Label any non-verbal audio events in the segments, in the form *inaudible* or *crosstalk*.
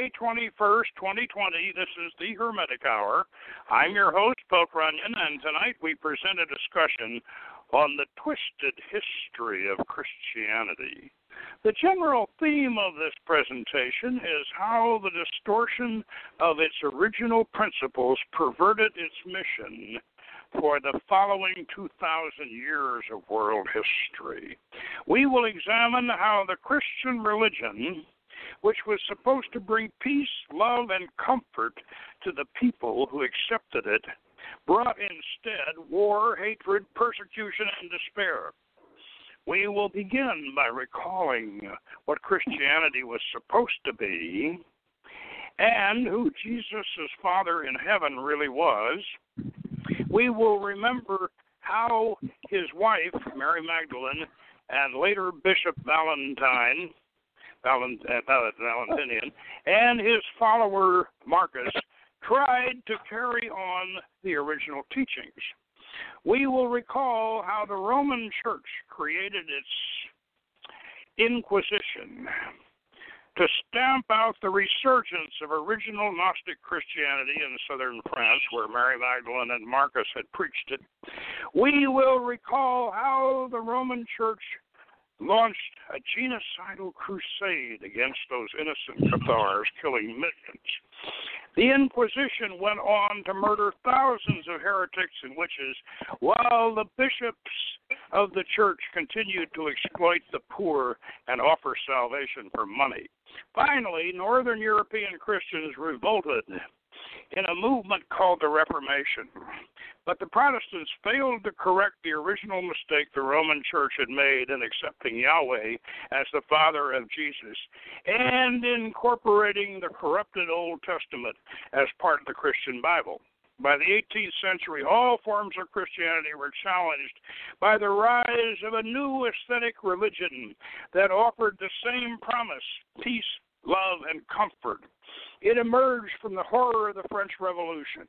May 21st, 2020. This is the Hermetic Hour. I'm your host, Poke Runyon, and tonight we present a discussion on the twisted history of Christianity. The general theme of this presentation is how the distortion of its original principles perverted its mission for the following 2,000 years of world history. We will examine how the Christian religion, which was supposed to bring peace, love, and comfort to the people who accepted it, brought instead war, hatred, persecution, and despair. We will begin by recalling what Christianity was supposed to be and who Jesus' Father in heaven really was. We will remember how his wife, Mary Magdalene, and later Bishop Valentine, Uh, Valentinian, and his follower Marcus tried to carry on the original teachings. We will recall how the Roman Church created its Inquisition to stamp out the resurgence of original Gnostic Christianity in southern France, where Mary Magdalene and Marcus had preached it. We will recall how the Roman Church launched a genocidal crusade against those innocent Cathars, killing millions. The Inquisition went on to murder thousands of heretics and witches, while the bishops of the church continued to exploit the poor and offer salvation for money. Finally, Northern European Christians revolted in a movement called the Reformation. But the Protestants failed to correct the original mistake the Roman Church had made in accepting Yahweh as the Father of Jesus and incorporating the corrupted Old Testament as part of the Christian Bible. By the 18th century, all forms of Christianity were challenged by the rise of a new aesthetic religion that offered the same promise peace, love, and comfort. It emerged from the horror of the French Revolution.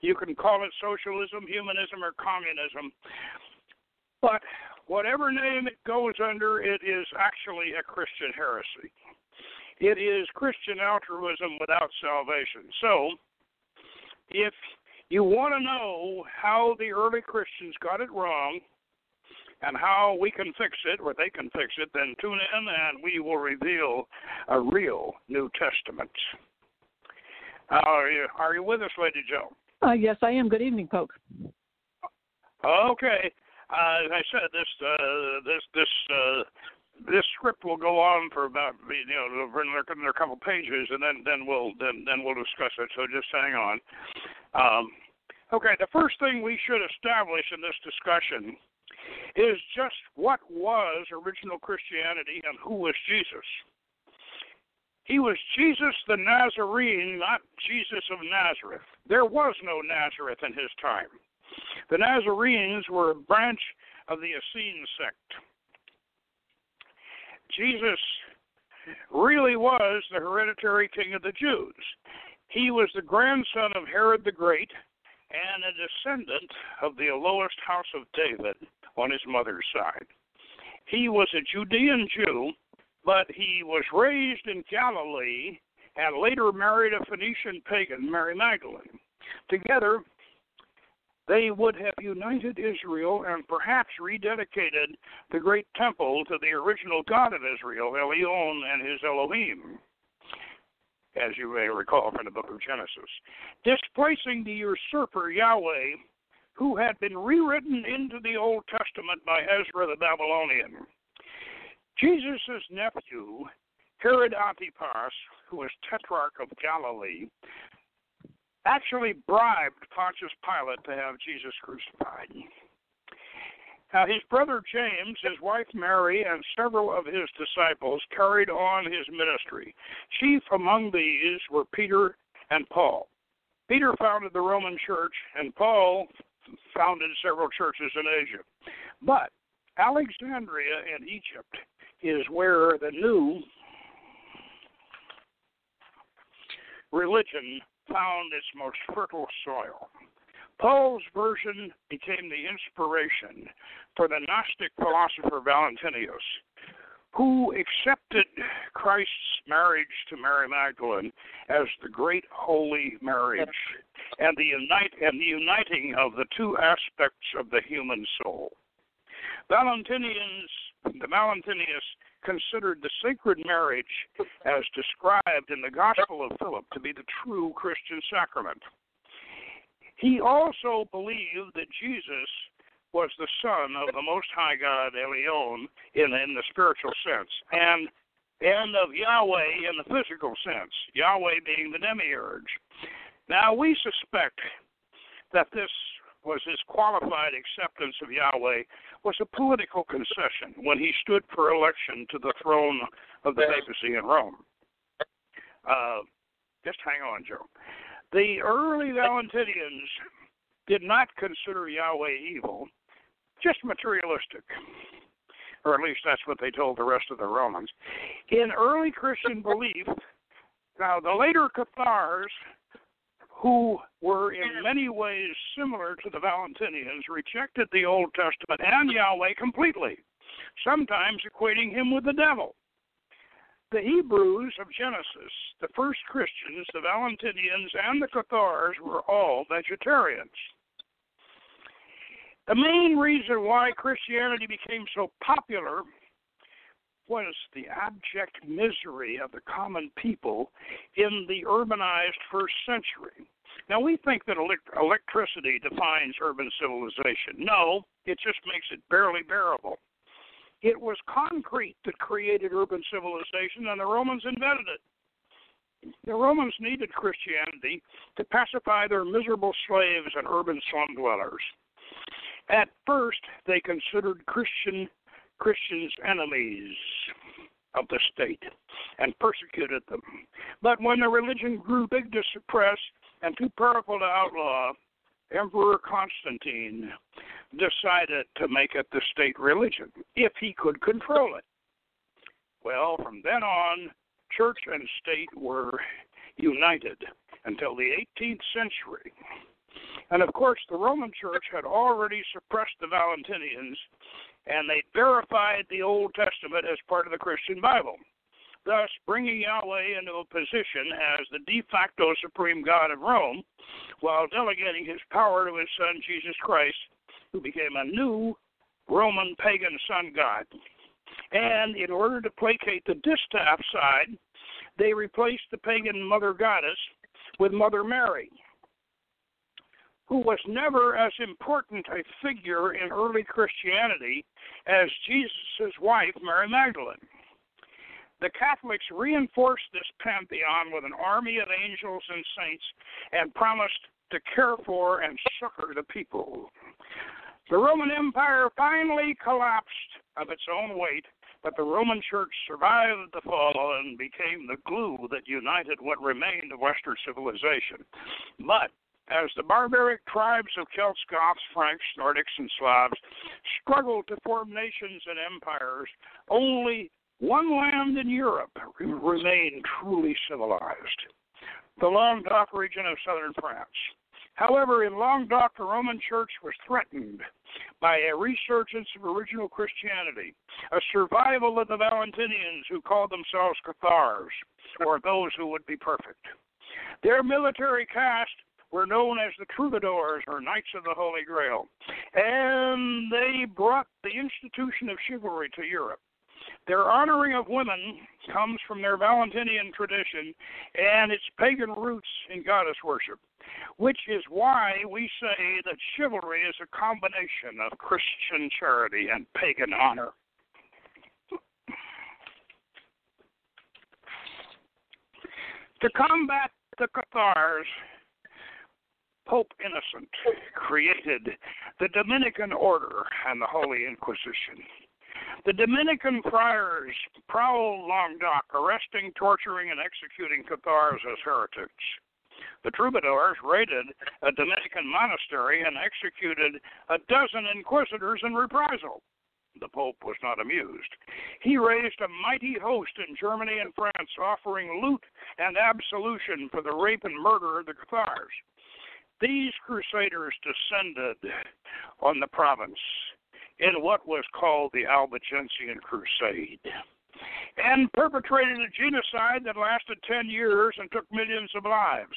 You can call it socialism, humanism, or communism. But whatever name it goes under, it is actually a Christian heresy. It is Christian altruism without salvation. So, if you want to know how the early Christians got it wrong, and how we can fix it, or they can fix it, then tune in and we will reveal a real New Testament. are you are you with us, Lady Joe? Uh, yes, I am. Good evening, Poke. Okay. Uh, as I said, this uh, this this uh, this script will go on for about you know there are a couple pages, and then then we'll then then we'll discuss it. So just hang on. Um, okay, the first thing we should establish in this discussion is just what was original Christianity and who was Jesus. He was Jesus the Nazarene, not Jesus of Nazareth. There was no Nazareth in his time. The Nazarenes were a branch of the Essene sect. Jesus really was the hereditary king of the Jews. He was the grandson of Herod the Great and a descendant of the lowest house of David on his mother's side. He was a Judean Jew, but he was raised in Galilee and later married a Phoenician pagan, Mary Magdalene. Together, they would have united Israel and perhaps rededicated the great temple to the original God of Israel, Elyon and his Elohim, as you may recall from the book of Genesis. Displacing the usurper Yahweh who had been rewritten into the Old Testament by Ezra the Babylonian. Jesus' nephew, Herod Antipas, who was tetrarch of Galilee, actually bribed Pontius Pilate to have Jesus crucified. Now, his brother James, his wife Mary, and several of his disciples carried on his ministry. Chief among these were Peter and Paul. Peter founded the Roman Church, and Paul founded several churches in Asia. But Alexandria in Egypt is where the new religion found its most fertile soil. Paul's version became the inspiration for the Gnostic philosopher Valentinius, who accepted Christ's marriage to Mary Magdalene as the great holy marriage and the unite and the uniting of the two aspects of the human soul. Valentinians the Valentinius considered the sacred marriage as described in the Gospel of Philip to be the true Christian sacrament. He also believed that Jesus was the Son of the Most High God Elyon in, in the spiritual sense, and and of Yahweh in the physical sense, Yahweh being the demiurge. Now we suspect that this was his qualified acceptance of Yahweh was a political concession when he stood for election to the throne of the papacy in Rome. Uh, just hang on, Joe. The early Valentinians did not consider Yahweh evil, just materialistic. Or at least that's what they told the rest of the Romans. In early Christian belief, now the later Cathars, who were in mm-hmm. many ways similar to the Valentinians, rejected the Old Testament and Yahweh completely, sometimes equating him with the devil the Hebrews of Genesis, the first Christians, the Valentinians, and the Cathars were all vegetarians. The main reason why Christianity became so popular was the abject misery of the common people in the urbanized first century. Now, we think that elect- electricity defines urban civilization. No, it just makes it barely bearable. It was concrete that created urban civilization, and the Romans invented it. The Romans needed Christianity to pacify their miserable slaves and urban slum dwellers. At first, they considered Christian Christians enemies of the state and persecuted them. But when the religion grew big to suppress and too powerful to outlaw, Emperor Constantine decided to make it the state religion if he could control it. Well, from then on, church and state were united until the 18th century. And of course, the Roman Church had already suppressed the Valentinians, and they verified the Old Testament as part of the Christian Bible, thus bringing Yahweh into a position as the de facto supreme God of Rome, while delegating his power to his son Jesus Christ who became a new Roman pagan sun god. And in order to placate the distaff side, they replaced the pagan mother goddess with Mother Mary, who was never as important a figure in early Christianity as Jesus' wife, Mary Magdalene. The Catholics reinforced this pantheon with an army of angels and saints and promised to care for and succor the people. The Roman Empire finally collapsed of its own weight, but the Roman Church survived the fall and became the glue that united what remained of Western civilization. But as the barbaric tribes of Celts, Goths, Franks, Nordics, and Slavs struggled to form nations and empires, only one land in Europe remained truly civilized the Languedoc region of southern France. However, in Languedoc, the Roman Church was threatened by a resurgence of original Christianity, a survival of the Valentinians who called themselves Cathars, or those who would be perfect. Their military caste were known as the troubadours or knights of the Holy Grail, and they brought the institution of chivalry to Europe. Their honoring of women comes from their Valentinian tradition and its pagan roots in goddess worship, which is why we say that chivalry is a combination of Christian charity and pagan honor. To combat the Cathars, Pope Innocent created the Dominican Order and the Holy Inquisition. The Dominican friars prowled Languedoc, arresting, torturing, and executing Cathars as heretics. The troubadours raided a Dominican monastery and executed a dozen inquisitors in reprisal. The Pope was not amused. He raised a mighty host in Germany and France, offering loot and absolution for the rape and murder of the Cathars. These crusaders descended on the province in what was called the Albigensian Crusade and perpetrated a genocide that lasted 10 years and took millions of lives.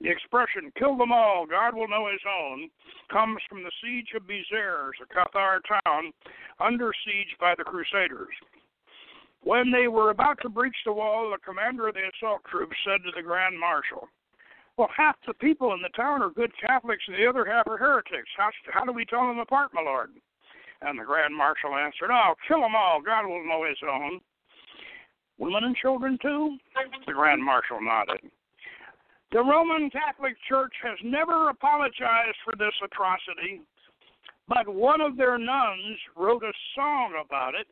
The expression, kill them all, God will know his own, comes from the siege of Béziers, a Cathar town under siege by the Crusaders. When they were about to breach the wall, the commander of the assault troops said to the Grand Marshal, Well, half the people in the town are good Catholics and the other half are heretics. How, how do we tell them apart, my lord? And the Grand Marshal answered, Oh, kill them all. God will know his own. Women and children, too? The Grand Marshal nodded. The Roman Catholic Church has never apologized for this atrocity, but one of their nuns wrote a song about it,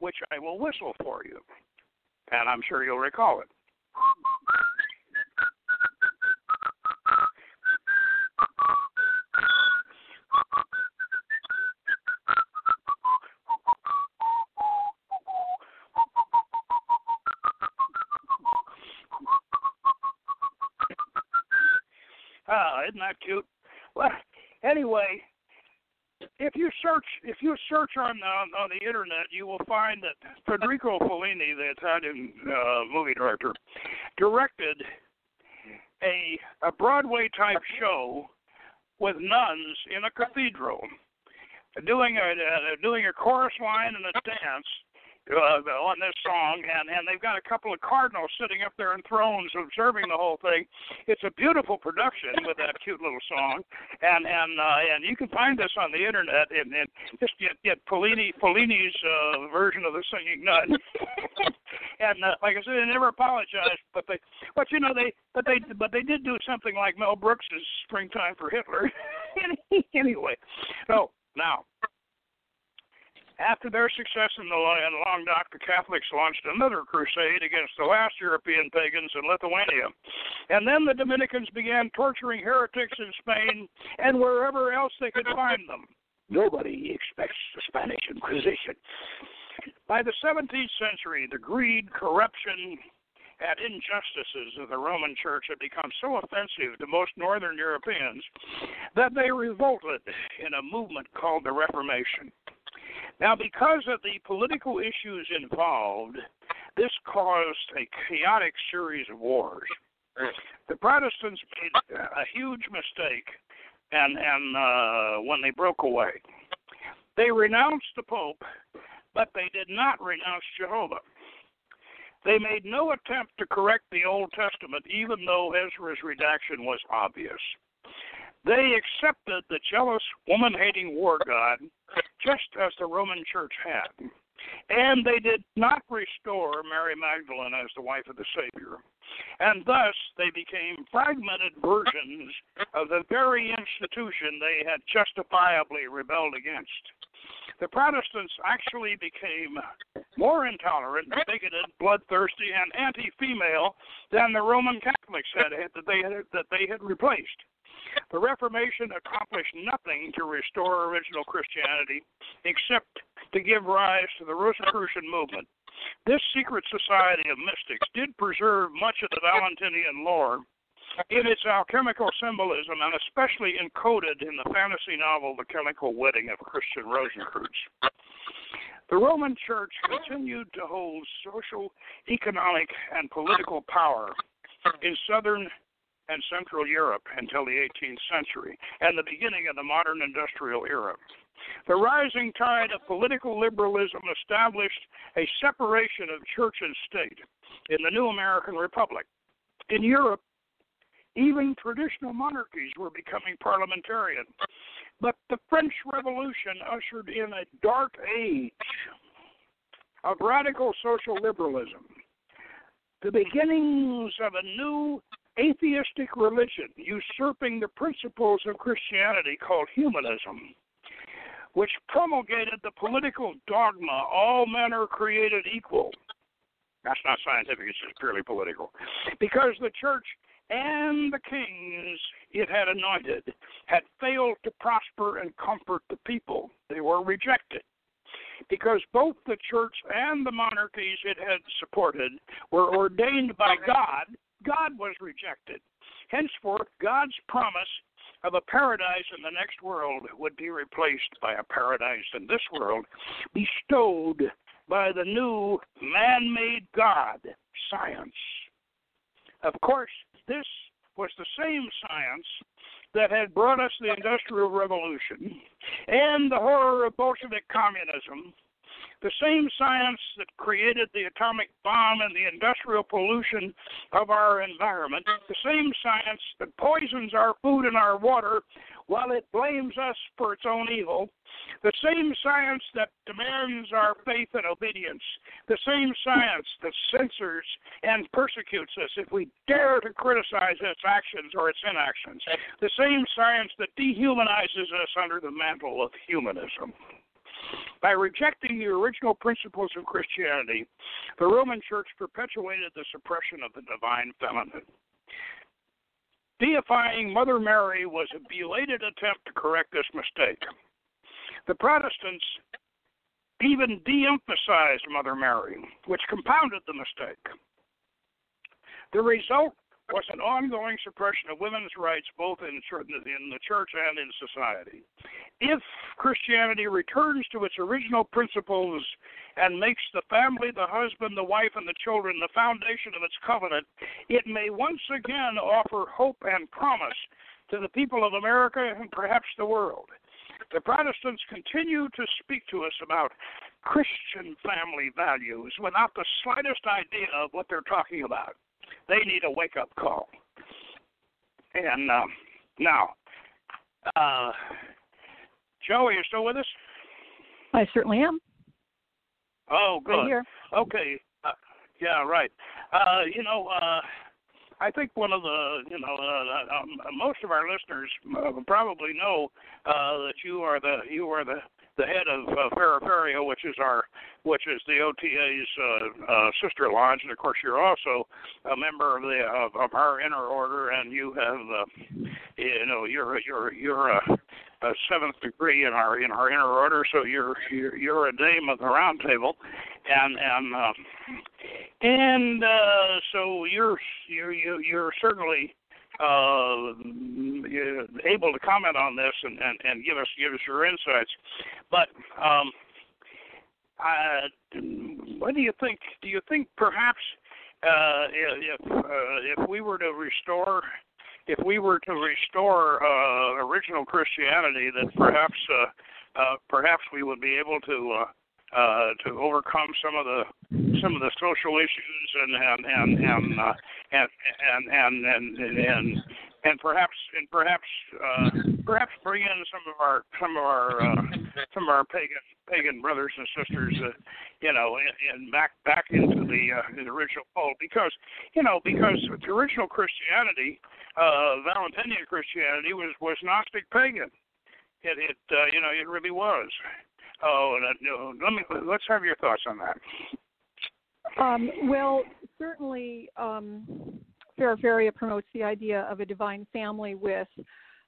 which I will whistle for you, and I'm sure you'll recall it. Isn't that cute? Well, anyway, if you search if you search on uh, on the internet, you will find that Federico Fellini, the Italian uh, movie director, directed a a Broadway type show with nuns in a cathedral, doing a uh, doing a chorus line and a dance uh, on this song, and and they've got a couple of cardinals sitting up there in thrones observing the whole thing. It's a beautiful production with that cute little song, and and uh, and you can find this on the internet and, and just get get Fellini Fellini's uh, version of the singing nun. *laughs* and uh, like I said, they never apologized, but they but you know they but they but they did do something like Mel Brooks's "Springtime for Hitler." *laughs* anyway, so now after their success in the in Languedoc, the Catholics launched another crusade against the last European pagans in Lithuania. And then the Dominicans began torturing heretics in Spain and wherever else they could find them. Nobody expects the Spanish Inquisition. By the 17th century, the greed, corruption, and injustices of the Roman Church had become so offensive to most Northern Europeans that they revolted in a movement called the Reformation. Now, because of the political issues involved, this caused a chaotic series of wars. The Protestants made a huge mistake, and and uh, when they broke away, they renounced the Pope, but they did not renounce Jehovah. They made no attempt to correct the Old Testament, even though Ezra's redaction was obvious. They accepted the jealous, woman hating war god, just as the Roman Church had. And they did not restore Mary Magdalene as the wife of the Savior. And thus they became fragmented versions of the very institution they had justifiably rebelled against. The Protestants actually became more intolerant, bigoted, bloodthirsty, and anti-female than the Roman Catholics had that they had that they had replaced. The Reformation accomplished nothing to restore original Christianity except to give rise to the Rosicrucian movement. This secret society of mystics did preserve much of the Valentinian lore in its alchemical symbolism and especially encoded in the fantasy novel The Chemical Wedding of Christian Rosencreutz. The Roman Church continued to hold social, economic, and political power in southern and Central Europe until the 18th century and the beginning of the modern industrial era. The rising tide of political liberalism established a separation of church and state in the new American Republic. In Europe, even traditional monarchies were becoming parliamentarian. But the French Revolution ushered in a dark age of radical social liberalism, the beginnings of a new atheistic religion usurping the principles of Christianity called humanism, which promulgated the political dogma all men are created equal. That's not scientific, it's just purely political. Because the church and the kings it had anointed had failed to prosper and comfort the people. They were rejected. Because both the church and the monarchies it had supported were ordained by God God was rejected. Henceforth, God's promise of a paradise in the next world would be replaced by a paradise in this world, bestowed by the new man made God, science. Of course, this was the same science that had brought us the Industrial Revolution and the horror of Bolshevik communism the same science that created the atomic bomb and the industrial pollution of our environment, the same science that poisons our food and our water while it blames us for its own evil, the same science that demands our faith and obedience, the same science that censors and persecutes us if we dare to criticize its actions or its inactions, the same science that dehumanizes us under the mantle of humanism. By rejecting the original principles of Christianity, the Roman Church perpetuated the suppression of the divine feminine. Deifying Mother Mary was a belated attempt to correct this mistake. The Protestants even de emphasized Mother Mary, which compounded the mistake. The result was an ongoing suppression of women's rights both in, in the church and in society. If Christianity returns to its original principles and makes the family, the husband, the wife, and the children the foundation of its covenant, it may once again offer hope and promise to the people of America and perhaps the world. The Protestants continue to speak to us about Christian family values without the slightest idea of what they're talking about. They need a wake up call. And uh, now, uh, Joe, are you still with us? I certainly am. Oh, good. Right here. Okay. Uh, yeah, right. Uh, you know, uh, I think one of the, you know, uh, um, most of our listeners uh, probably know uh, that you are the you are the the head of uh, Feraferia, which is our which is the OTA's uh, uh, sister lodge, and of course you're also a member of the of, of our inner order, and you have uh, you know you're you're you're a, a seventh degree in our in our inner order, so you're you're, you're a dame of the round table, and and uh, and uh, so you're you're you're certainly uh, able to comment on this and, and, and give us give us your insights. But um, uh, what do you think? Do you think perhaps uh, if uh, if we were to restore if we were to restore uh, original Christianity, that perhaps uh, uh, perhaps we would be able to uh, uh, to overcome some of the some of the social issues and and and and uh, and, and, and and and and perhaps and perhaps uh, perhaps bring in some of our some of our uh, some of our pagan pagan brothers and sisters, uh, you know, and, and back back into the, uh, the original fold because you know because the original Christianity, uh, Valentinian Christianity was was Gnostic pagan. It it uh, you know it really was. Oh, no, let me let's have your thoughts on that. Um, well, certainly, um, Feraferia promotes the idea of a divine family with,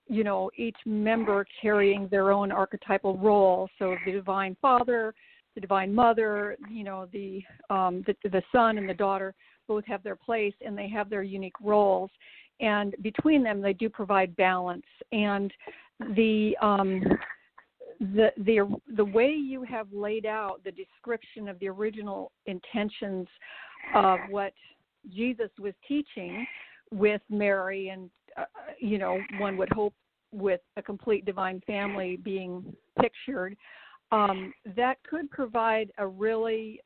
you know, each member carrying their own archetypal role. So the divine father, the divine mother, you know, the um, the, the son and the daughter both have their place and they have their unique roles. And between them, they do provide balance. And the um, the the the way you have laid out the description of the original intentions of what Jesus was teaching with Mary and uh, you know one would hope with a complete divine family being pictured um, that could provide a really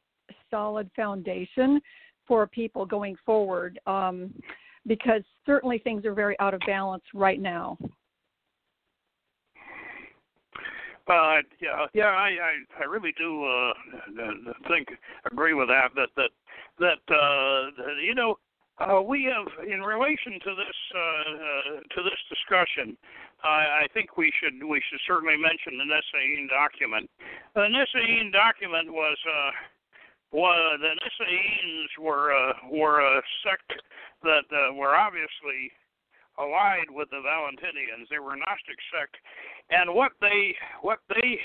solid foundation for people going forward um, because certainly things are very out of balance right now Uh, yeah, yeah, I, I, I really do uh, think agree with that. That that that uh, you know, uh, we have in relation to this uh, uh, to this discussion. I, I think we should we should certainly mention the Naassene document. The Naassene document was uh, was the Naassenes were uh, were a sect that uh, were obviously allied with the Valentinians. They were a Gnostic sect, and what they what they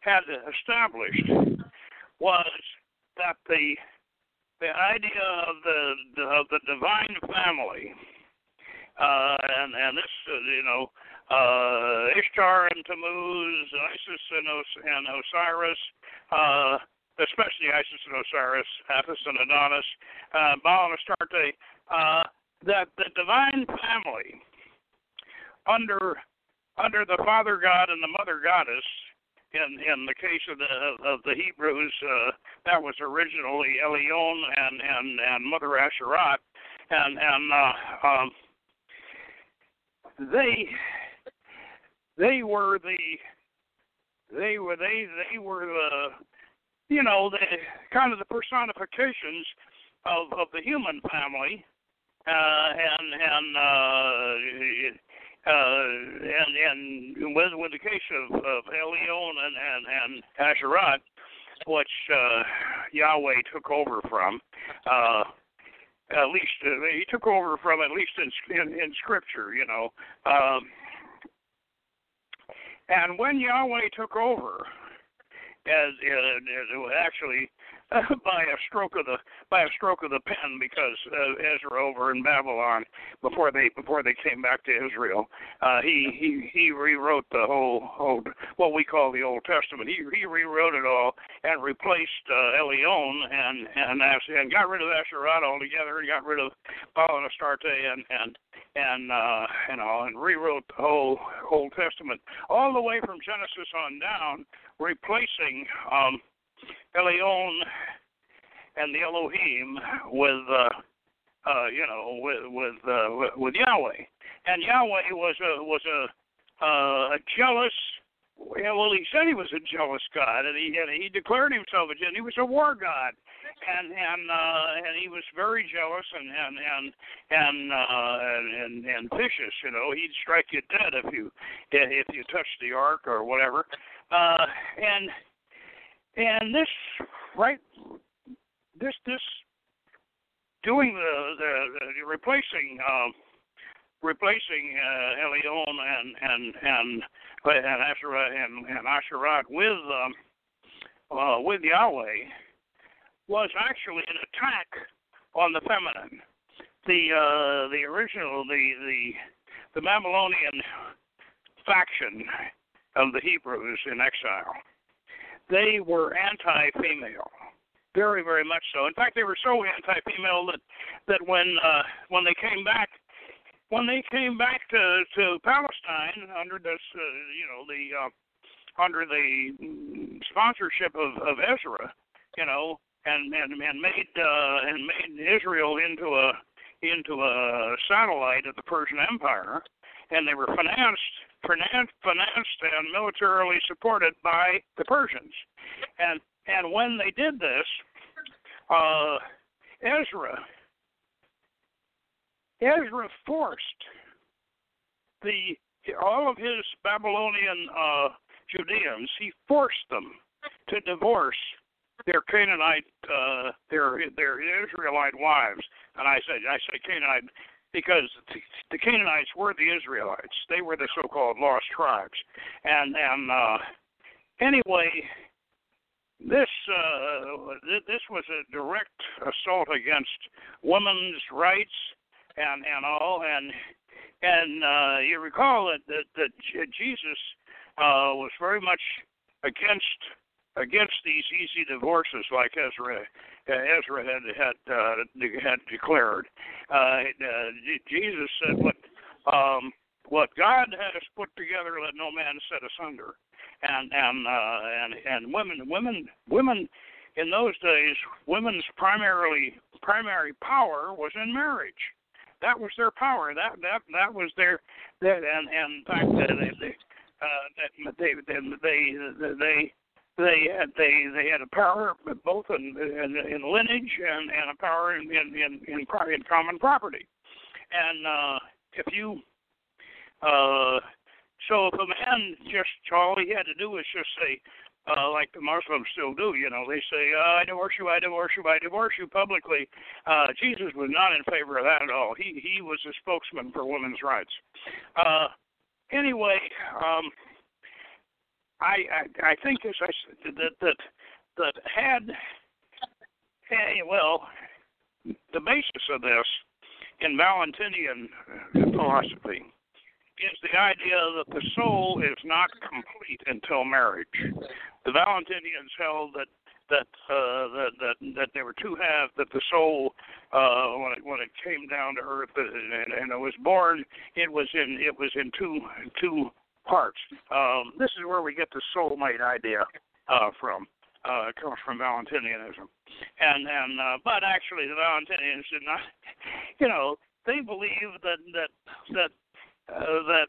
had established was that the the idea of the of the divine family uh, and and this uh, you know uh, Ishtar and Tammuz, Isis and, Os- and Osiris. Uh, especially Isis and Osiris, Apis and Adonis, uh, Baal and Astarte, uh, that the divine family under under the Father God and the Mother Goddess in in the case of the of the Hebrews, uh, that was originally Elyon and and and Mother Asherat, and and uh, um, they they were the they were they they were the you know the kind of the personifications of of the human family, uh, and and uh, uh, and and with with the case of, of Elyon and and, and Asherat, which uh, Yahweh took over from, uh, at least uh, he took over from at least in in, in Scripture, you know. Um, and when Yahweh took over, as, as, as actually *laughs* by a stroke of the by a stroke of the pen because uh, Ezra over in Babylon before they before they came back to Israel uh, he he he rewrote the whole whole what we call the Old Testament. He he rewrote it all and replaced uh, Elyon and and and got rid of Asherah altogether and got rid of Baal and Astarte and and and uh you know and rewrote the whole Old Testament all the way from Genesis on down replacing um Elyon and the Elohim with uh, uh, you know with with uh, with Yahweh, and Yahweh was a was a uh, a jealous. Well, he said he was a jealous God, and he and he declared himself a jealous. He was a war god, and and uh, and he was very jealous and and and and uh, and, and and vicious. You know, he'd strike you dead if you if you touched the ark or whatever. Uh, and and this right this this doing the the, the replacing um replacing uh Elyon and and and and Asherah and, and Asherat with um uh with Yahweh was actually an attack on the feminine. The uh the original the the the Babylonian faction of the Hebrews in exile they were anti-female, very, very much so. In fact, they were so anti-female that that when uh, when they came back, when they came back to to Palestine under this, uh, you know, the uh, under the sponsorship of of Ezra, you know, and and and made uh, and made Israel into a into a satellite of the Persian Empire, and they were financed financed, and militarily supported by the Persians. And and when they did this, uh, Ezra Ezra forced the all of his Babylonian uh, Judeans. He forced them to divorce their Canaanite, uh, their their Israelite wives, and I say I say Canaanite because the Canaanites were the Israelites. They were the so-called lost tribes. And and uh, anyway, this uh, this was a direct assault against women's rights and and all. And and uh, you recall that that, that Jesus uh, was very much against against these easy divorces like Ezra Ezra had had uh, had declared. Uh, uh, Jesus said, "What um, what God has put together, let no man set asunder." And and uh, and and women women women in those days, women's primarily primary power was in marriage. That was their power. That that that was their that and and in fact they they uh, they they they they they had they they had a power both in in, in lineage and and a power in in in, in, in common property, and uh, if you uh, so if a man just all he had to do was just say. Uh, like the Muslims still do, you know, they say, uh, "I divorce you, I divorce you, I divorce you" publicly. Uh, Jesus was not in favor of that at all. He he was a spokesman for women's rights. Uh, anyway, um, I, I think as I said that that that had hey, well the basis of this in Valentinian philosophy is the idea that the soul is not complete until marriage. The Valentinians held that that uh, that that that there were two halves. That the soul, uh, when it when it came down to earth and, and, and it was born, it was in it was in two two parts. Um, this is where we get the soulmate idea uh, from. Uh, comes from Valentinianism, and and uh, but actually the Valentinians did not, *laughs* you know, they believe that that that uh, that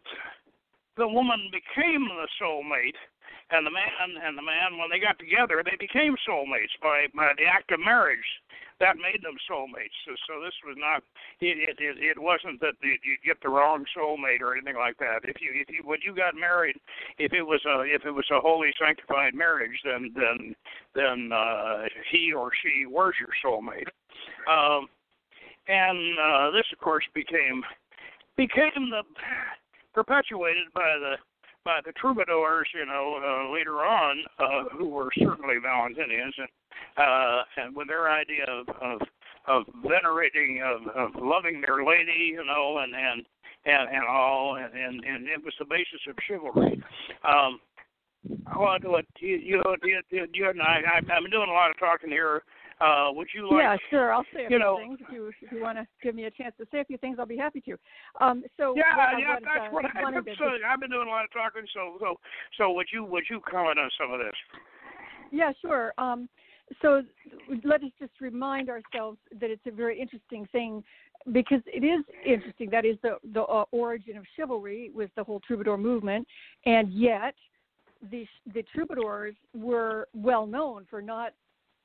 the woman became the soulmate and the man and the man when they got together they became soulmates by by the act of marriage that made them soulmates. So, so this was not it it it wasn't that you you get the wrong soulmate or anything like that. If you if you when you got married if it was a if it was a holy sanctified marriage then then then uh he or she was your soulmate. Um and uh this of course became became the perpetuated by the by the troubadours, you know, uh, later on, uh, who were certainly Valentinians, and uh, and with their idea of of, of venerating, of, of loving their lady, you know, and and and, and all, and, and and it was the basis of chivalry. Um, what what you you you, you, you and I I've been doing a lot of talking here uh, would you like? Yeah, sure. I'll say a you few know, things if you if you want to give me a chance to say a few things. I'll be happy to. Um, so yeah, what, yeah, that's uh, what I, wanted am to, I've been doing a lot of talking. So so so would you would you comment on some of this? Yeah, sure. Um, so let us just remind ourselves that it's a very interesting thing because it is interesting. That is the the uh, origin of chivalry with the whole troubadour movement, and yet the the troubadours were well known for not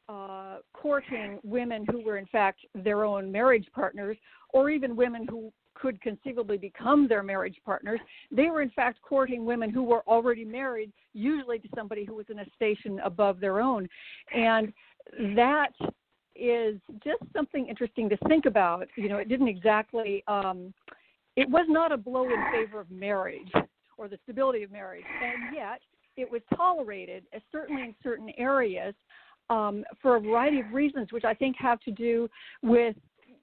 uh, courting women who were in fact their own marriage partners, or even women who could conceivably become their marriage partners. They were in fact courting women who were already married, usually to somebody who was in a station above their own, and that is just something interesting to think about. You know, it didn't exactly. Um, it was not a blow in favor of marriage or the stability of marriage, and yet it was tolerated, uh, certainly in certain areas, um, for a variety of reasons, which I think have to do with,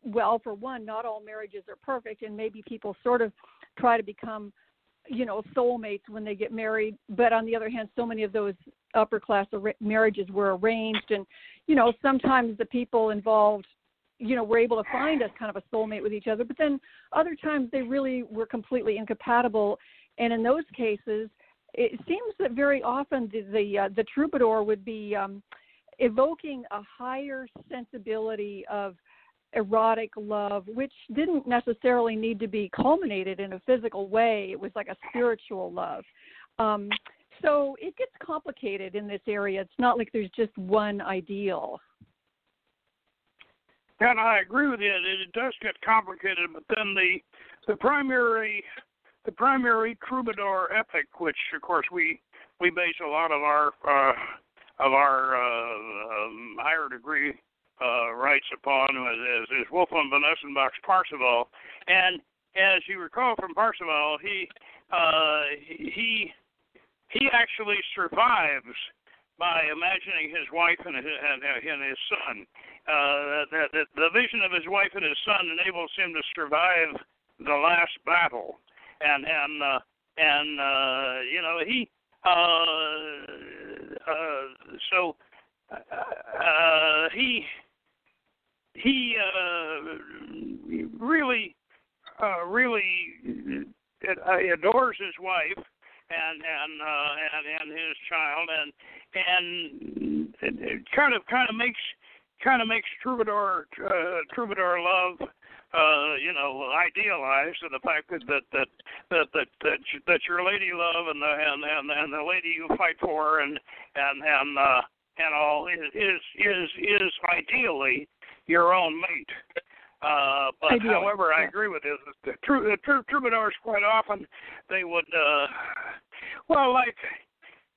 well, for one, not all marriages are perfect, and maybe people sort of try to become, you know, soulmates when they get married. But on the other hand, so many of those upper class ar- marriages were arranged, and you know, sometimes the people involved you know were able to find us kind of a soulmate with each other but then other times they really were completely incompatible and in those cases it seems that very often the the, uh, the troubadour would be um evoking a higher sensibility of erotic love, which didn't necessarily need to be culminated in a physical way. It was like a spiritual love. Um, so it gets complicated in this area. It's not like there's just one ideal. And I agree with you. that It does get complicated, but then the the primary the primary troubadour epic, which of course we we base a lot of our uh, of our uh, um, higher degree uh, rites upon is, is Wolfram von Eschenbach's Parzival, and as you recall from Parzival, he uh, he he actually survives by imagining his wife and his, and, and his son. Uh, that, that the vision of his wife and his son enables him to survive the last battle, and and uh, and uh, you know he uh, uh, so uh, he he uh, really uh, really uh, adores his wife and and uh, and and his child and and it kind of kind of makes kind of makes troubadour uh, troubadour love uh, you know, idealized, and the fact that that that that that that, that your lady love and the and and and the lady you fight for and and and uh, and all is is is is ideally your own mate. Uh, but Ideally, however, yeah. I agree with this. The, true, the true troubadours quite often they would, uh, well, like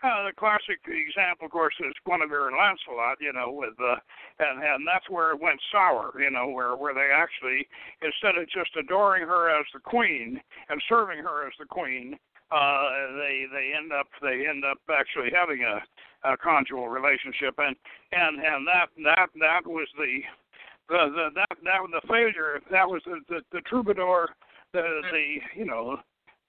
uh, the classic example, of course, is Guinevere and Lancelot. You know, with uh, and and that's where it went sour. You know, where where they actually instead of just adoring her as the queen and serving her as the queen, uh, they they end up they end up actually having a, a conjugal relationship, and and and that that that was the the, the that that was the failure. That was the the, the troubadour, the the you know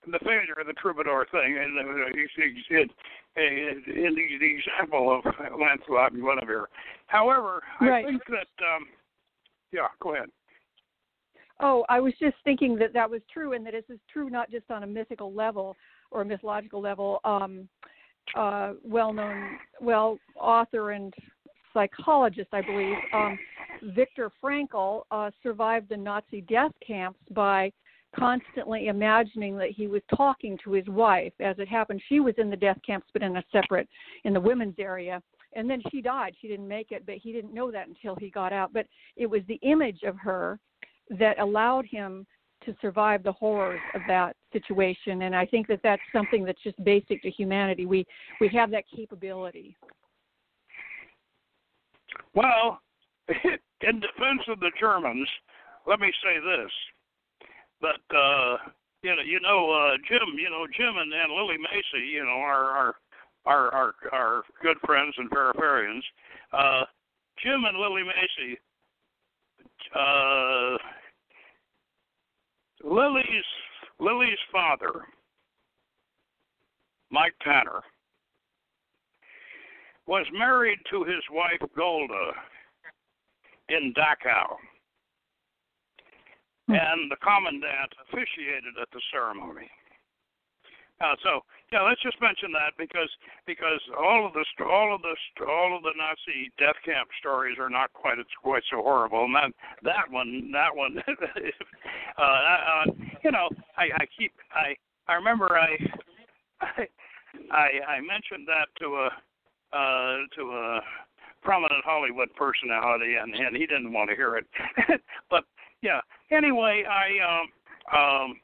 the failure of the troubadour thing, and uh, it, in the, the example of Lancelot and Guinevere. However, right. I think that um, yeah, go ahead. Oh, I was just thinking that that was true, and that this is true not just on a mythical level or a mythological level. Um, uh, well-known, well, author and psychologist, I believe, um, Viktor Frankl, uh, survived the Nazi death camps by constantly imagining that he was talking to his wife. As it happened, she was in the death camps, but in a separate, in the women's area. And then she died. She didn't make it, but he didn't know that until he got out. But it was the image of her that allowed him to survive the horrors of that situation. And I think that that's something that's just basic to humanity. We we have that capability. Well, *laughs* in defense of the Germans, let me say this: that uh, you know, you know, uh, Jim, you know, Jim and, and Lily Macy, you know, are are are are, are good friends and Feraferians. Uh, Jim and Lily Macy. Uh, Lily's Lily's father, Mike Tanner, was married to his wife Golda in Dachau. Hmm. And the commandant officiated at the ceremony. Uh, so yeah, let's just mention that because because all of the all of the all of the Nazi death camp stories are not quite quite so horrible, and that that one that one, *laughs* uh, uh, you know, I, I keep I I remember I I I, mentioned that to a uh, to a prominent Hollywood personality, and and he didn't want to hear it, *laughs* but yeah. Anyway, I um um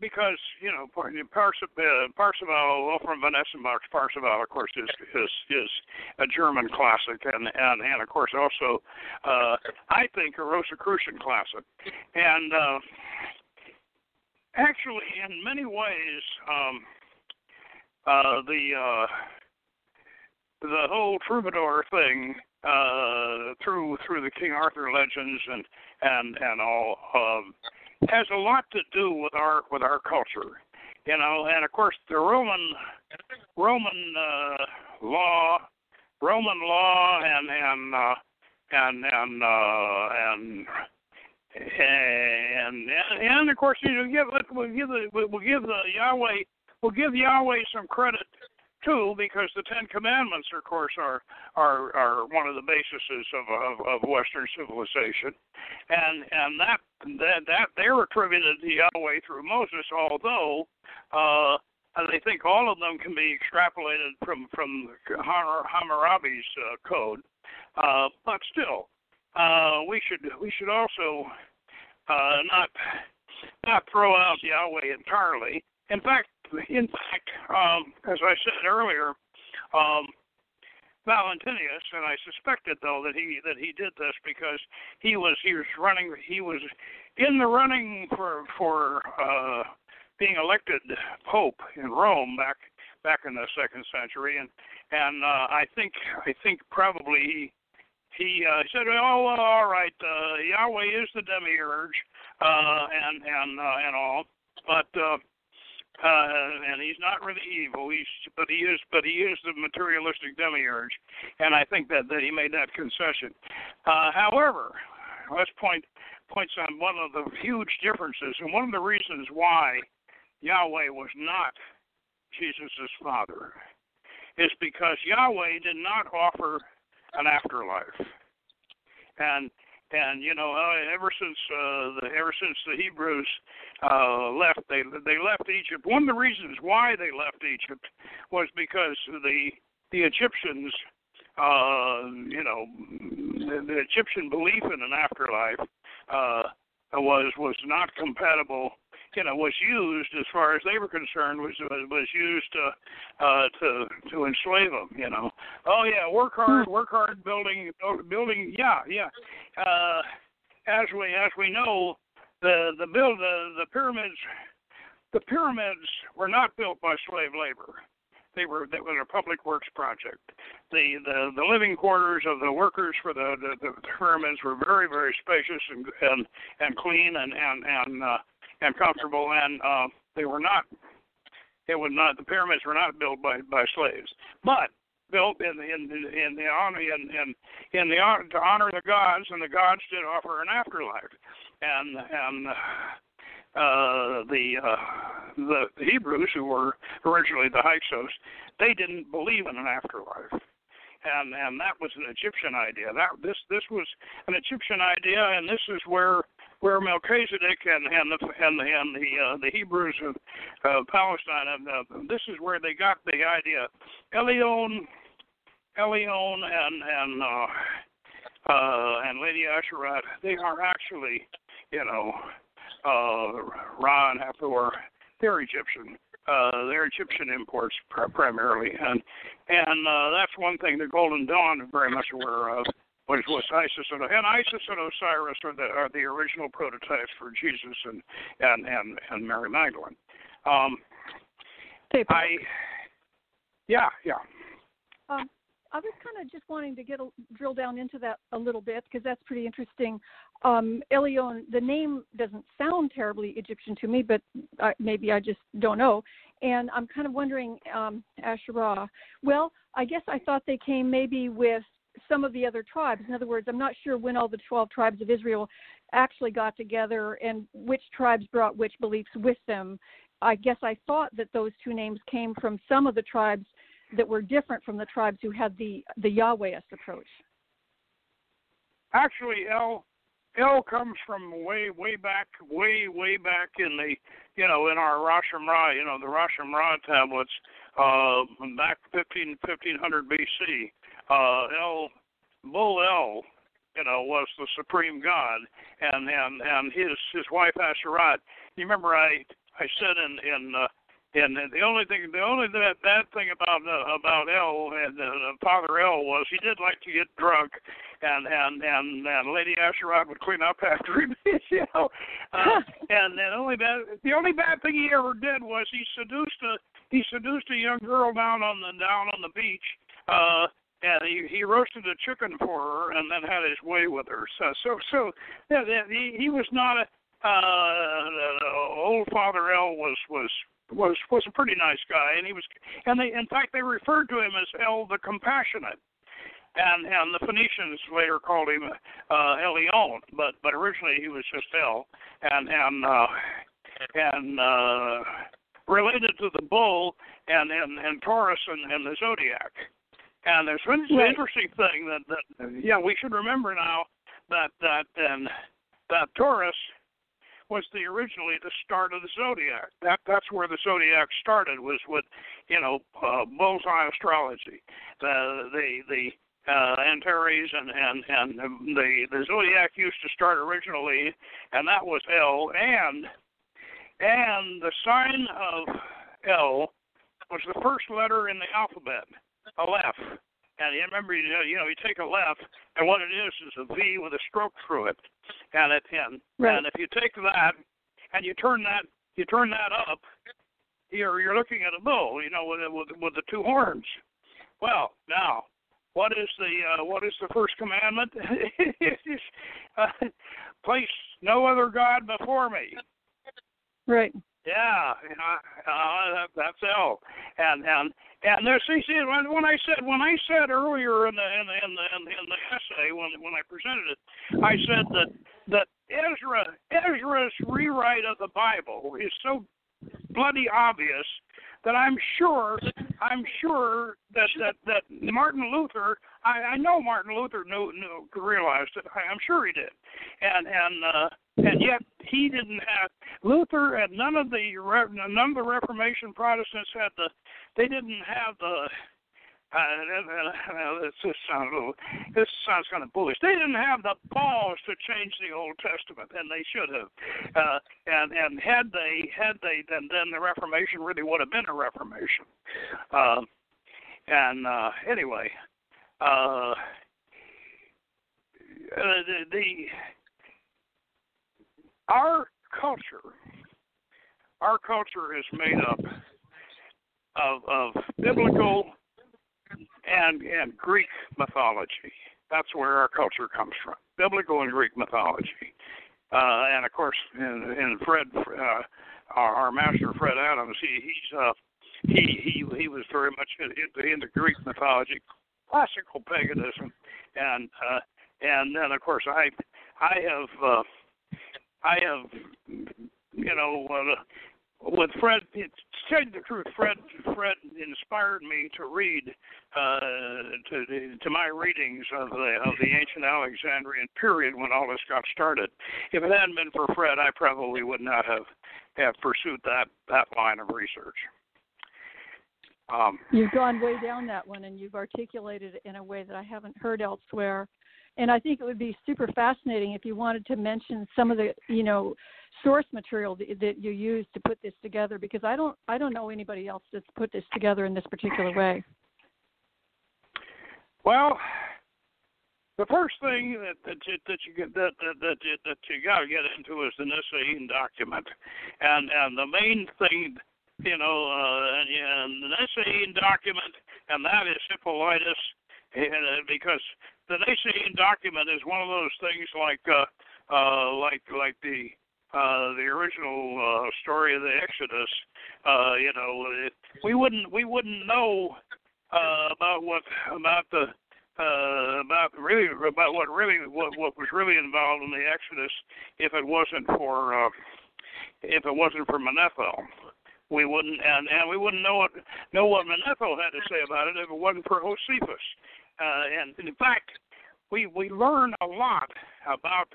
because you know Parzival, Parzival Wolfram von Eschenbach's Parzival, of course, is is is a German classic, and and and of course also uh, I think a Rosicrucian classic, and uh, actually in many ways um, uh, the uh, the whole troubadour thing uh, through through the King Arthur legends and and and all um, has a lot to do with our with our culture, you know. And of course, the Roman Roman uh, law, Roman law, and and uh, and and uh, and and and of course, you know, give we'll give the we'll give the Yahweh we'll give Yahweh some credit too, because the Ten Commandments, of course, are are are one of the bases of of, of Western civilization, and and that that that they're attributed to Yahweh through Moses, although. Uh, and I think all of them can be extrapolated from from Hammurabi's uh, code, uh, but still, uh, we should we should also uh, not not throw out Yahweh entirely. In fact, in fact, um, as I said earlier, um, Valentinius, and I suspected though that he that he did this because he was he was running he was in the running for for uh, being elected pope in Rome back back in the second century, and and uh, I think I think probably he he uh, said, "Oh, well, all right, uh, Yahweh is the demiurge, uh, and and uh, and all, but uh, uh, and he's not really evil. He's but he is but he is the materialistic demiurge, and I think that that he made that concession. Uh, however, let's point points on one of the huge differences, and one of the reasons why Yahweh was not Jesus' father is because Yahweh did not offer an afterlife, and and you know uh, ever since uh, the ever since the Hebrews uh, left they they left Egypt. One of the reasons why they left Egypt was because the the Egyptians uh, you know the, the Egyptian belief in an afterlife uh, was was not compatible you know was used as far as they were concerned was was used to uh to to enslave them you know. Oh yeah work hard work hard building building yeah yeah. Uh as we as we know the the build the the pyramids the pyramids were not built by slave labor. They were that was a public works project. The the the living quarters of the workers for the the, the pyramids were very very spacious and and and clean and and and uh, and comfortable, and uh, they were not. It was not the pyramids were not built by by slaves, but built in in in the honor in in in the honor to honor the gods, and the gods did offer an afterlife, and and uh, the uh, the Hebrews who were originally the Hyksos, they didn't believe in an afterlife, and and that was an Egyptian idea. That this this was an Egyptian idea, and this is where where Melchizedek and and the and the and the, uh, the Hebrews of uh, Palestine, and uh, this is where they got the idea. Elyon, Elyon, and and uh, uh, and Lady Asherat, they are actually, you know, uh, Ra and Hathor, they're Egyptian. Uh, they're Egyptian imports pr- primarily, and and uh, that's one thing the Golden Dawn is very much aware of, which was Isis and, and Isis and Osiris are the are the original prototypes for Jesus and and and, and Mary Magdalene. Um, I, yeah, yeah. Um, I was kind of just wanting to get a, drill down into that a little bit because that's pretty interesting. Um, Elyon, the name doesn't sound terribly Egyptian to me, but I, maybe I just don't know. And I'm kind of wondering, um, Asherah. Well, I guess I thought they came maybe with some of the other tribes. In other words, I'm not sure when all the 12 tribes of Israel actually got together and which tribes brought which beliefs with them. I guess I thought that those two names came from some of the tribes that were different from the tribes who had the the Yahwehist approach? Actually, El El comes from way way back, way way back in the you know in our Ras Shamra, you know the Ras Shamra tablets uh, back 15 1500 BC. Uh, El Bull El you know, was the supreme god, and and and his his wife Asherat. You remember I I said in in uh, and the only thing, the only bad, bad thing about uh, about El and uh, Father El was he did like to get drunk, and and and, and Lady Asherah would clean up *laughs* after him, *laughs* you know. Uh, and the only bad, the only bad thing he ever did was he seduced a he seduced a young girl down on the down on the beach. Uh, and he he roasted a chicken for her and then had his way with her. So so so yeah, he he was not a uh old Father El was was was was a pretty nice guy, and he was, and they in fact they referred to him as El the Compassionate, and and the Phoenicians later called him uh, Elyon, but but originally he was just El, and and uh, and uh, related to the bull and and and Taurus and, and the zodiac. And there's an right. interesting thing that that yeah we should remember now that that and that Taurus was the originally the start of the zodiac. That that's where the zodiac started was with, you know, uh, bullseye astrology. The the the uh, Antares and and and the the zodiac used to start originally, and that was El, and and the sign of El was the first letter in the alphabet, Aleph. And you remember, you know, you know, you take Aleph, and what it is is a V with a stroke through it, and it and right. and if you take that and you turn that you turn that up, you're you're looking at a bull, you know, with with with the two horns. Well, now, what is the uh, what is the first commandment? *laughs* uh, place no other god before me. Right. Yeah, uh, uh, that's El, and and and there, see, see, when I said when I said earlier in the in the in the in the, in the essay when when I presented it, I said that that Ezra Ezra's rewrite of the Bible is so bloody obvious that I'm sure I'm sure that that that Martin Luther I, I know Martin Luther knew, knew realized it I, I'm sure he did and and uh, and yet he didn't have Luther and none of the none of the Reformation Protestants had the they didn't have the uh, this just sounds a little, this sounds kind of bullish. They didn't have the balls to change the Old Testament, and they should have. Uh, and and had they had they, then then the Reformation really would have been a Reformation. Uh, and uh, anyway, uh, the, the our culture, our culture is made up of, of biblical and and Greek mythology. That's where our culture comes from, biblical and Greek mythology. Uh, and of course, in, in Fred, uh, our, our master Fred Adams, he he's uh, he he he was very much into, into Greek mythology, classical paganism, and uh, and then of course I I have uh, I have you know uh, with Fred, to tell you the truth, Fred Fred inspired me to read uh, to to my readings of the of the ancient Alexandrian period when all this got started. If it hadn't been for Fred, I probably would not have have pursued that that line of research. Um, you've gone way down that one, and you've articulated it in a way that I haven't heard elsewhere. And I think it would be super fascinating if you wanted to mention some of the, you know, source material that, that you used to put this together because I don't I don't know anybody else that's put this together in this particular way. Well, the first thing that that you, that you get that that that you, that you got to get into is the Naassene document, and and the main thing, you know, uh, and, and the Naassene document, and that is Hippolytus, and, uh, because the Naassene document is one of those things like uh, uh, like like the uh, the original uh, story of the Exodus, uh, you know, it, we wouldn't we wouldn't know uh, about what about the uh, about really about what really what what was really involved in the Exodus if it wasn't for uh, if it wasn't for Manetho. We wouldn't and, and we wouldn't know what know what Manetho had to say about it if it wasn't for Josephus. Uh, and in fact, we we learn a lot about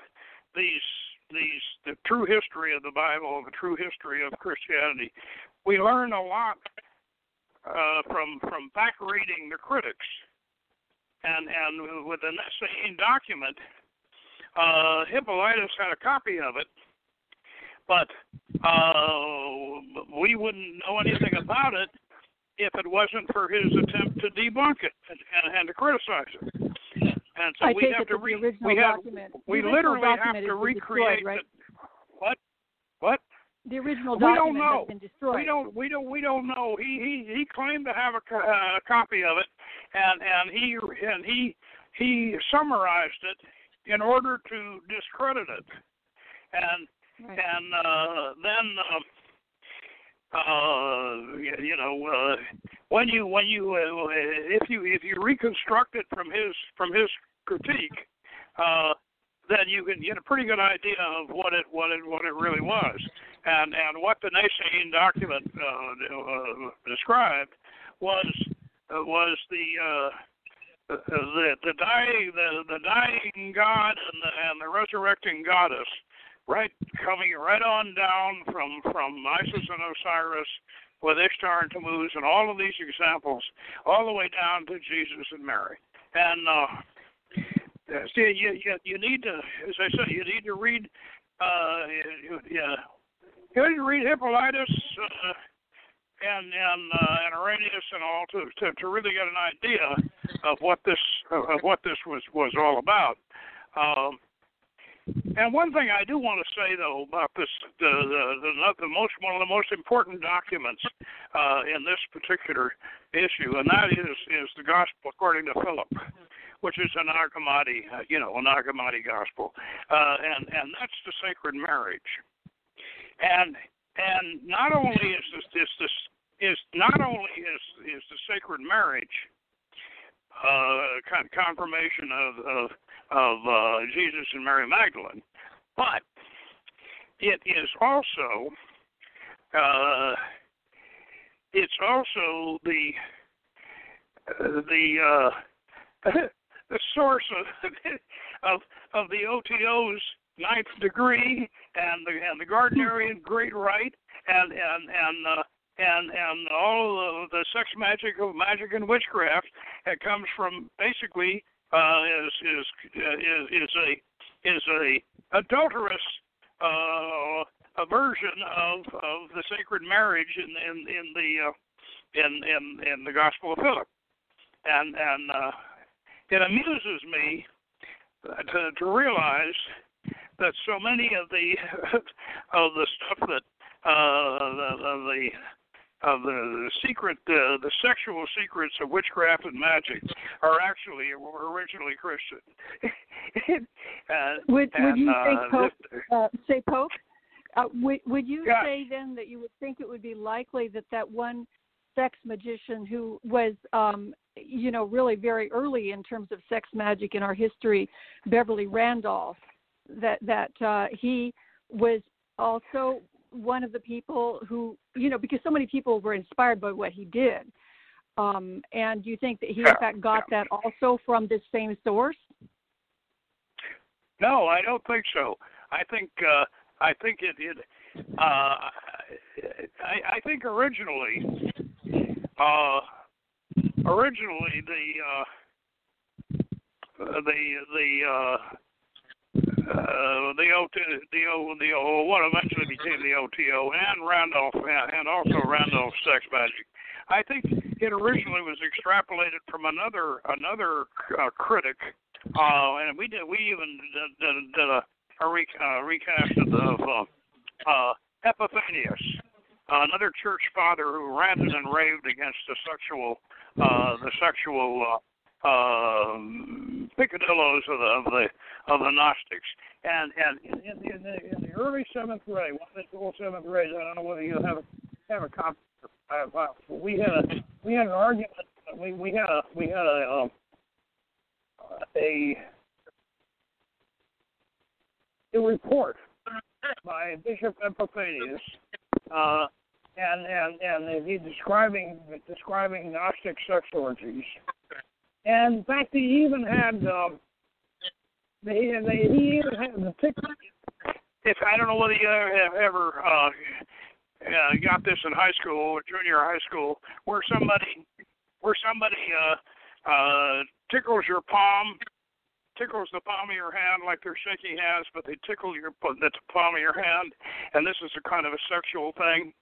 these these the true history of the Bible, the true history of Christianity, we learn a lot uh, from from back reading the critics, and and with the Naassene document, uh, Hippolytus had a copy of it, but uh, we wouldn't know anything about it if it wasn't for his attempt to debunk it and, and, and to criticize it. And so I we have to re- we have document. we literally have to recreate right? What? What? The original we document don't know. has been destroyed. We don't. We don't. We don't know. He he he claimed to have a, uh, a copy of it, and and he and he he summarized it in order to discredit it, and right. and uh, then. Uh, uh you know uh when you when you uh, if you if you reconstruct it from his from his critique uh then you can get a pretty good idea of what it what it what it really was and and what the Naassene document uh, uh described was uh, was the uh the the dying the the dying god and the and the resurrecting goddess right coming right on down from from Isis and Osiris with Ishtar and Tammuz and all of these examples, all the way down to Jesus and Mary. And uh, see, you, you you need to, as I said, you need to read. Uh, yeah, you need to read Hippolytus uh, and and uh, and Irenaeus and all to, to to really get an idea of what this of what this was was all about. Um, and one thing I do want to say though about this, the the, the, the most one of the most important documents uh, in this particular issue, and that is is the Gospel according to Philip, which is an Nag Hammadi, uh, you know, a Nag Hammadi Gospel, uh, and and that's the sacred marriage, and and not only is this is this is not only is is the sacred marriage uh, kind of confirmation of of of uh, Jesus and Mary Magdalene, but it is also uh, it's also the the uh, *laughs* the source of *laughs* of of the OTO's ninth degree and the and the Gardnerian great rite and and and uh, and and all of the sex magic of magic and witchcraft that comes from basically uh, is is is is a is a adulterous uh, a version of of the sacred marriage in in in the uh, in in in the Gospel of Philip, and and uh, it amuses me to to realize that so many of the *laughs* of the stuff that uh, the, the of the, the secret, uh, the sexual secrets of witchcraft and magic are actually originally Christian. *laughs* uh, would and, would you uh, Pope, this, uh, say Pope? Uh, would would you yeah. say then that you would think it would be likely that that one sex magician who was um you know really very early in terms of sex magic in our history beverly randolph that that uh he was also one of the people who you know because so many people were inspired by what he did. Um and do you think that he in fact got that also from this same source? No i don't think so. I think uh i think it it uh i i think originally uh originally the uh the the uh uh, the OT, the O, the O, what eventually became the OTO, and Randolph, and also Randolph Sex Magic. I think it originally was extrapolated from another another uh, critic, uh, and we did we even did, did, did a, a re, uh, recast of uh, uh, Epiphanius, another church father who ranted and raved against the sexual uh, the sexual uh, um, picadillos of the of the of the Gnostics. And and in, in, the, in the early seventh ray, one of the old seventh rays, I don't know whether you have a, have a copy. Uh, we had a we had an argument. We we had a we had a um, a a report by Bishop Epiphanius, uh, and and and he's describing describing Gnostic sex orgies and in fact, he even had um, they, he even had the ticket. If I don't know whether you have ever uh, uh, got this in high school or junior high school, where somebody where somebody uh, uh, tickles your palm, tickles the palm of your hand like they're shaking hands, but they tickle your the palm of your hand, and this is a kind of a sexual thing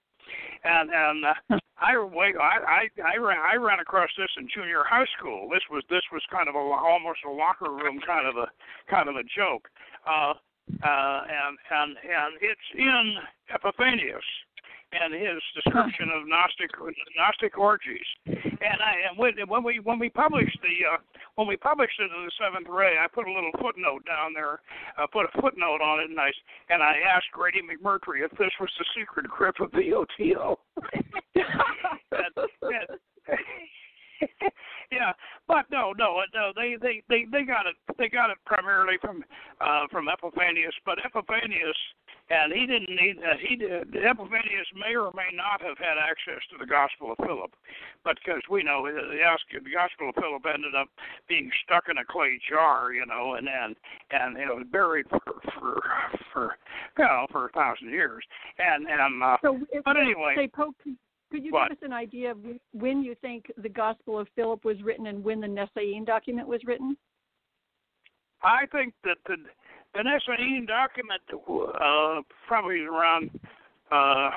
and and uh, I wait I I I ran I ran across this in junior high school. This was this was kind of a almost a locker room kind of a kind of a joke, uh, uh, and and and it's in Epiphanius and his description of Gnostic Gnostic orgies. And I and when, when we when we published the uh, when we published it in the Seventh Ray, I put a little footnote down there, uh, put a footnote on it, and I and I asked Grady McMurtry if this was the secret grip of the OTO. *laughs* *laughs* and, and, yeah, but no, no, no. They they they they got it. They got it primarily from uh, from Epiphanius, but Epiphanius and he didn't need uh, he did Epiphanius may or may not have had access to the Gospel of Philip, but because we know the, the Gospel of Philip ended up being stuck in a clay jar, you know, and and and it was buried for for for you know for a thousand years, and and uh, so if, but anyway, say Pope. Could you what? give us an idea of when you think the Gospel of Philip was written and when the Naassene document was written? I think that the the document uh, probably around uh,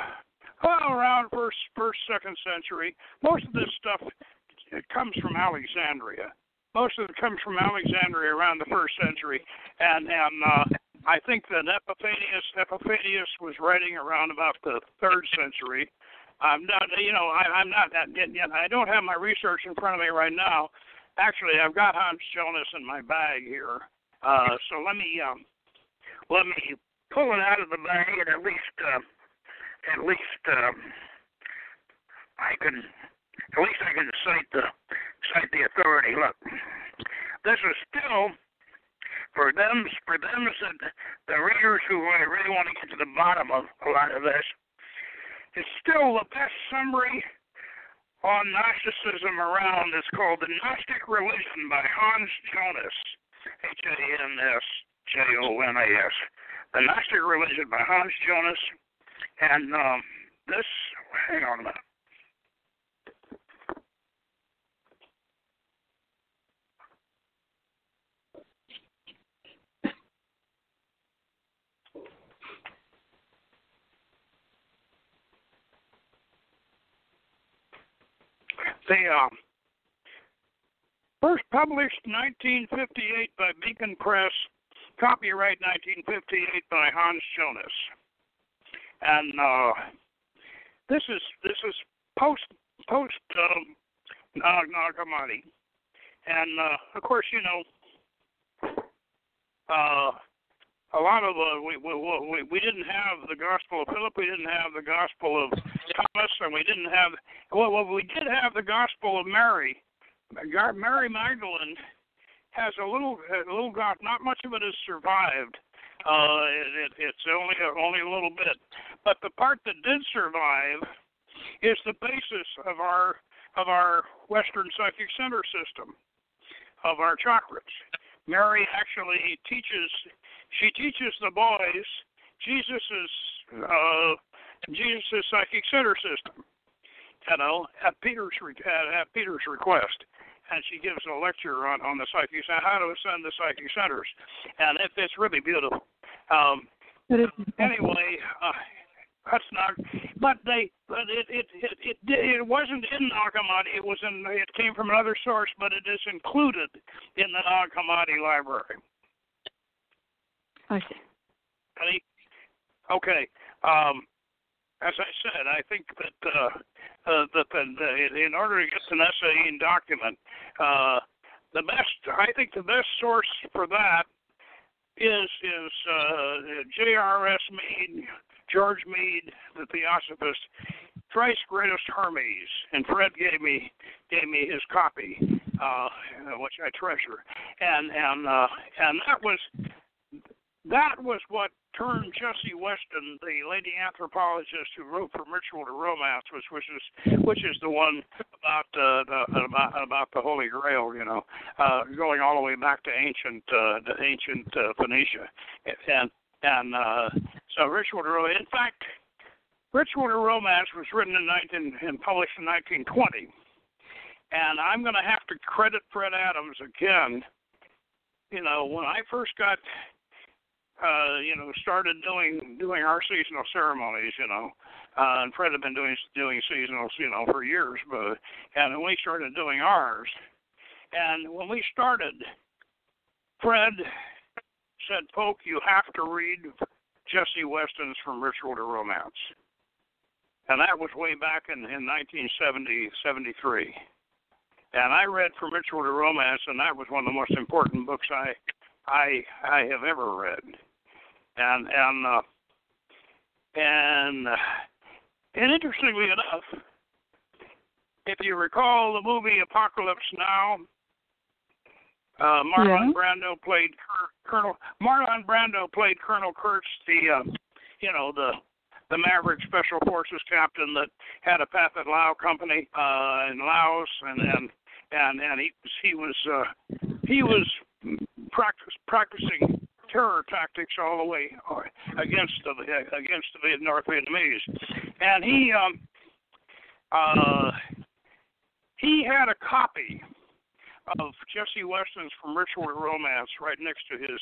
well around first first second century. Most of this stuff it comes from Alexandria. Most of it comes from Alexandria around the first century, and and uh, I think that Epiphanius Epiphanius was writing around about the third century. I'm not, you know, I, I'm not that yet. I don't have my research in front of me right now. Actually, I've got Hans Jonas in my bag here. Uh, so let me um, let me pull it out of the bag and at least uh, at least um, I can at least I can cite the cite the authority. Look, this is still for them for them the readers who really want to get to the bottom of a lot of this. It's still the best summary on Gnosticism around. It's called The Gnostic Religion by Hans Jonas. H A N S J O N A S. The Gnostic Religion by Hans Jonas. And um, this, hang on a minute. They um, First published 1958 by Beacon Press, copyright 1958 by Hans Jonas. And uh, this is this is post post um, Nag Nag and uh, of course you know uh, a lot of uh, we, we we we didn't have the Gospel of Philip, we didn't have the Gospel of Thomas, and we didn't have well, well we did have the Gospel of Mary. Mary Magdalene has a little a little got not much of it has survived. Uh, it, it, it's only a, only a little bit, but the part that did survive is the basis of our of our Western psychic center system, of our chakras. Mary actually teaches she teaches the boys Jesus's uh, Jesus's psychic center system. You know, at Peter's at, at Peter's request, and she gives a lecture on on the psychic how to ascend the psychic centers, and it, it's really beautiful. Um, anyway, uh, that's not. But they, but it it it it, it wasn't in Nag Hammadi. It was in. It came from another source, but it is included in the Nag Hammadi library. See. Any, okay. Um, as I said, I think that uh, uh, that the, the, in order to get a Naassene document, uh, the best I think the best source for that is is uh, G.R.S. Mead, George Mead, the Theosophist, thrice greatest Hermes, and Fred gave me gave me his copy, uh, which I treasure, and and uh, and that was that was what turned Jessie Weston, the lady anthropologist who wrote From Ritual to Romance, which which is which is the one about uh, the, about about the Holy Grail, you know, uh, going all the way back to ancient uh, to ancient uh, Phoenicia, and and uh, so Ritual to Romance. In fact, Ritual to Romance was written in 19 and published in 1920, and I'm going to have to credit Fred Adams again. You know, when I first got uh, you know, started doing doing our seasonal ceremonies, you know. Uh, and Fred had been doing doing seasonals, you know, for years, but and we started doing ours. And when we started, Fred said, "Poke, you have to read Jessie Weston's From Ritual to Romance," and that was way back in in 1970 73. And I read From Ritual to Romance, and that was one of the most important books I I I have ever read and and uh, and uh, and interestingly enough, if you recall the movie Apocalypse Now, uh, Marlon yeah. Brando played Colonel Marlon Brando played Colonel Kurtz, the uh, you know the the Maverick Special Forces captain that had a Pathet Lao company uh, in Laos, and and and and he he was uh, he was practice, practicing terror tactics all the way uh, against the against the North Vietnamese, and he um, uh, he had a copy of Jessie Weston's From Ritual to Romance right next to his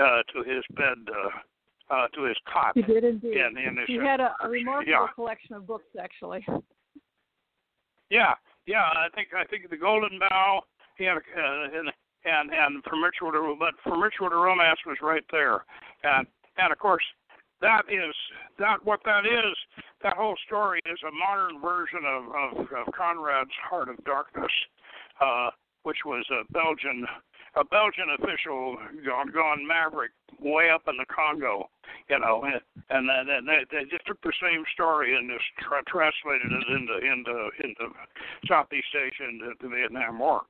uh, to his bed. Uh, uh, to his cot. He did indeed. In, in he had a, a remarkable yeah. collection of books, actually. Yeah, yeah. I think I think the Golden Bough. He had a, uh, and and and from ritual to but to romance was right there, and and of course that is that what that is. That whole story is a modern version of of, of Conrad's Heart of Darkness, uh, which was a Belgian a Belgian official gone gone maverick way up in the Congo, you know, and and they, they just took the same story and just tra- translated it into into into Southeast Asia and the Vietnam War.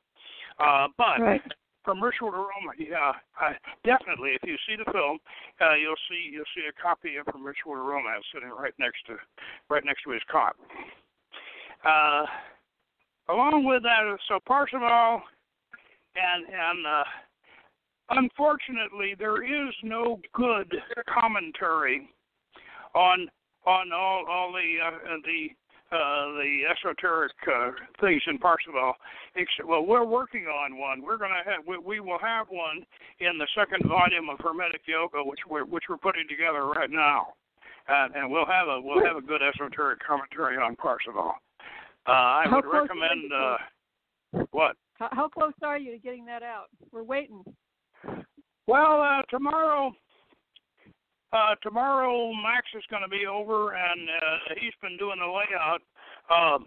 Uh, but right from Ritual to Roma. Yeah, uh, definitely. If you see the film, uh, you'll see you'll see a copy of to Romance sitting right next to right next to his cot. Uh, along with that, so Parzival and and uh, unfortunately, there is no good commentary on on all all the uh, the uh, the esoteric uh, things in Parzival. Well, we're working on one. We're going to have we, we will have one in the second volume of Hermetic Yoga, which we're which we're putting together right now, uh, and we'll have a we'll have a good esoteric commentary on Parzival. Uh, I how would recommend uh, what. How, how close are you to getting that out? We're waiting. Well, uh, tomorrow uh, tomorrow, Max is going to be over, and uh, he's been doing the layout Um,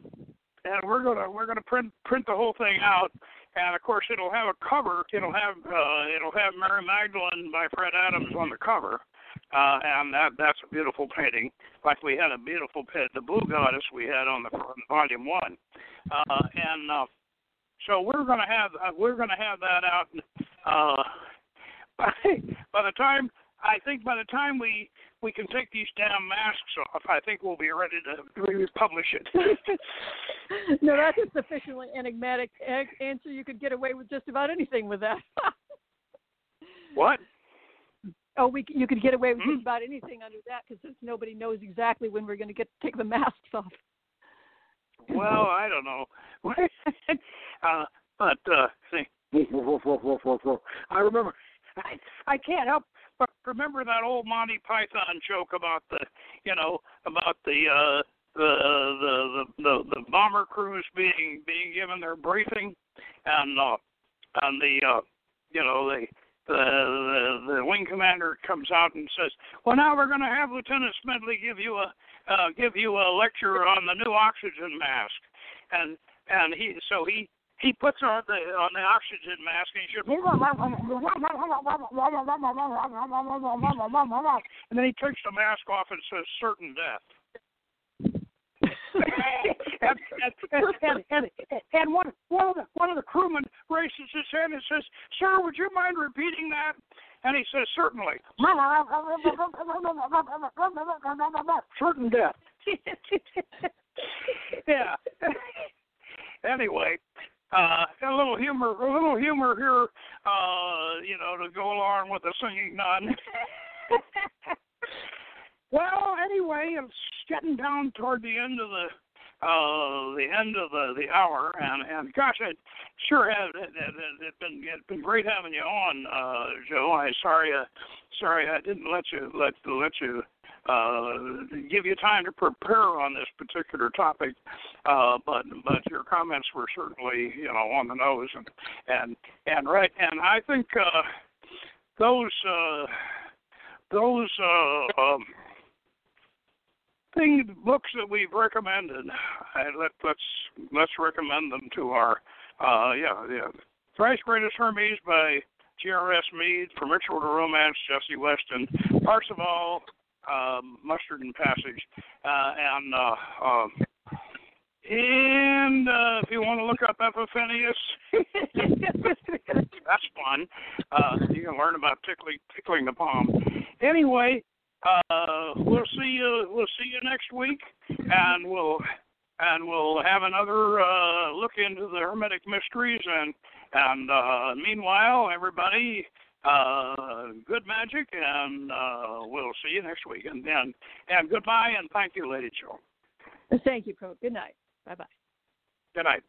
and we're gonna we're gonna print print the whole thing out, and of course it'll have a cover. It'll have uh, it'll have Mary Magdalene by Fred Adams on the cover, uh, and that that's a beautiful painting. Like we had a beautiful pit, the Blue Goddess we had on the front, volume one, uh, and uh, so we're gonna have uh, we're gonna have that out. Uh, *laughs* by, by the time I think by the time we we can take these damn masks off, I think we'll be ready to publish it. *laughs* no, that's a sufficiently enigmatic answer. You could get away with just about anything with that. *laughs* what? Oh, we you could get away with mm-hmm. just about anything under that because nobody knows exactly when we're going to get take the masks off. well, I don't know. *laughs* uh, but uh, see, I remember. I, I can't help but remember that old Monty Python joke about the, you know, about the uh, the, the the the bomber crews being being given their briefing, and uh, and the uh, you know the the, the the wing commander comes out and says, "Well, now we're going to have Lieutenant Smedley give you a uh, give you a lecture on the new oxygen mask," and and he so he he puts on the on the oxygen mask and he says, and then he takes the mask off and says, "Certain death." and, and, and, and, and one one of the one of the crewmen raises his hand and says, "Sir, would you mind repeating that?" And he says, "Certainly." Certain death. *laughs* yeah. anyway, uh, a little humor, a little humor here, uh, you know, to go along with the singing nun. *laughs* well, anyway, it's getting down toward the end of the uh the end of the the hour and and gosh it sure has it, it, it, been it's been great having you on uh joe i sorry uh sorry i didn't let you let let you uh, give you time to prepare on this particular topic. Uh, but but your comments were certainly you know on the nose and and and right and I think uh, those uh, those uh, um, things books that we've recommended. I, let let's let's recommend them to our uh, yeah yeah. Thrice Greatest Hermes by G.R.S. Mead, From Ritual to Romance, Jessie Weston, Parzival, um, Mustard and Passage, uh, and uh, um, and uh, if you want to look up Epiphanius, *laughs* that's fun. Uh, you can learn about tickling tickling the palm. Anyway, uh, we'll see you. We'll see you next week, and we'll and we'll have another uh, look into the Hermetic mysteries. And and uh, meanwhile, everybody uh, good magic, and uh, we'll see you next week. And and, and goodbye, and thank you, Lady Joe. Thank you, Pro. Good night. Bye bye. Good night.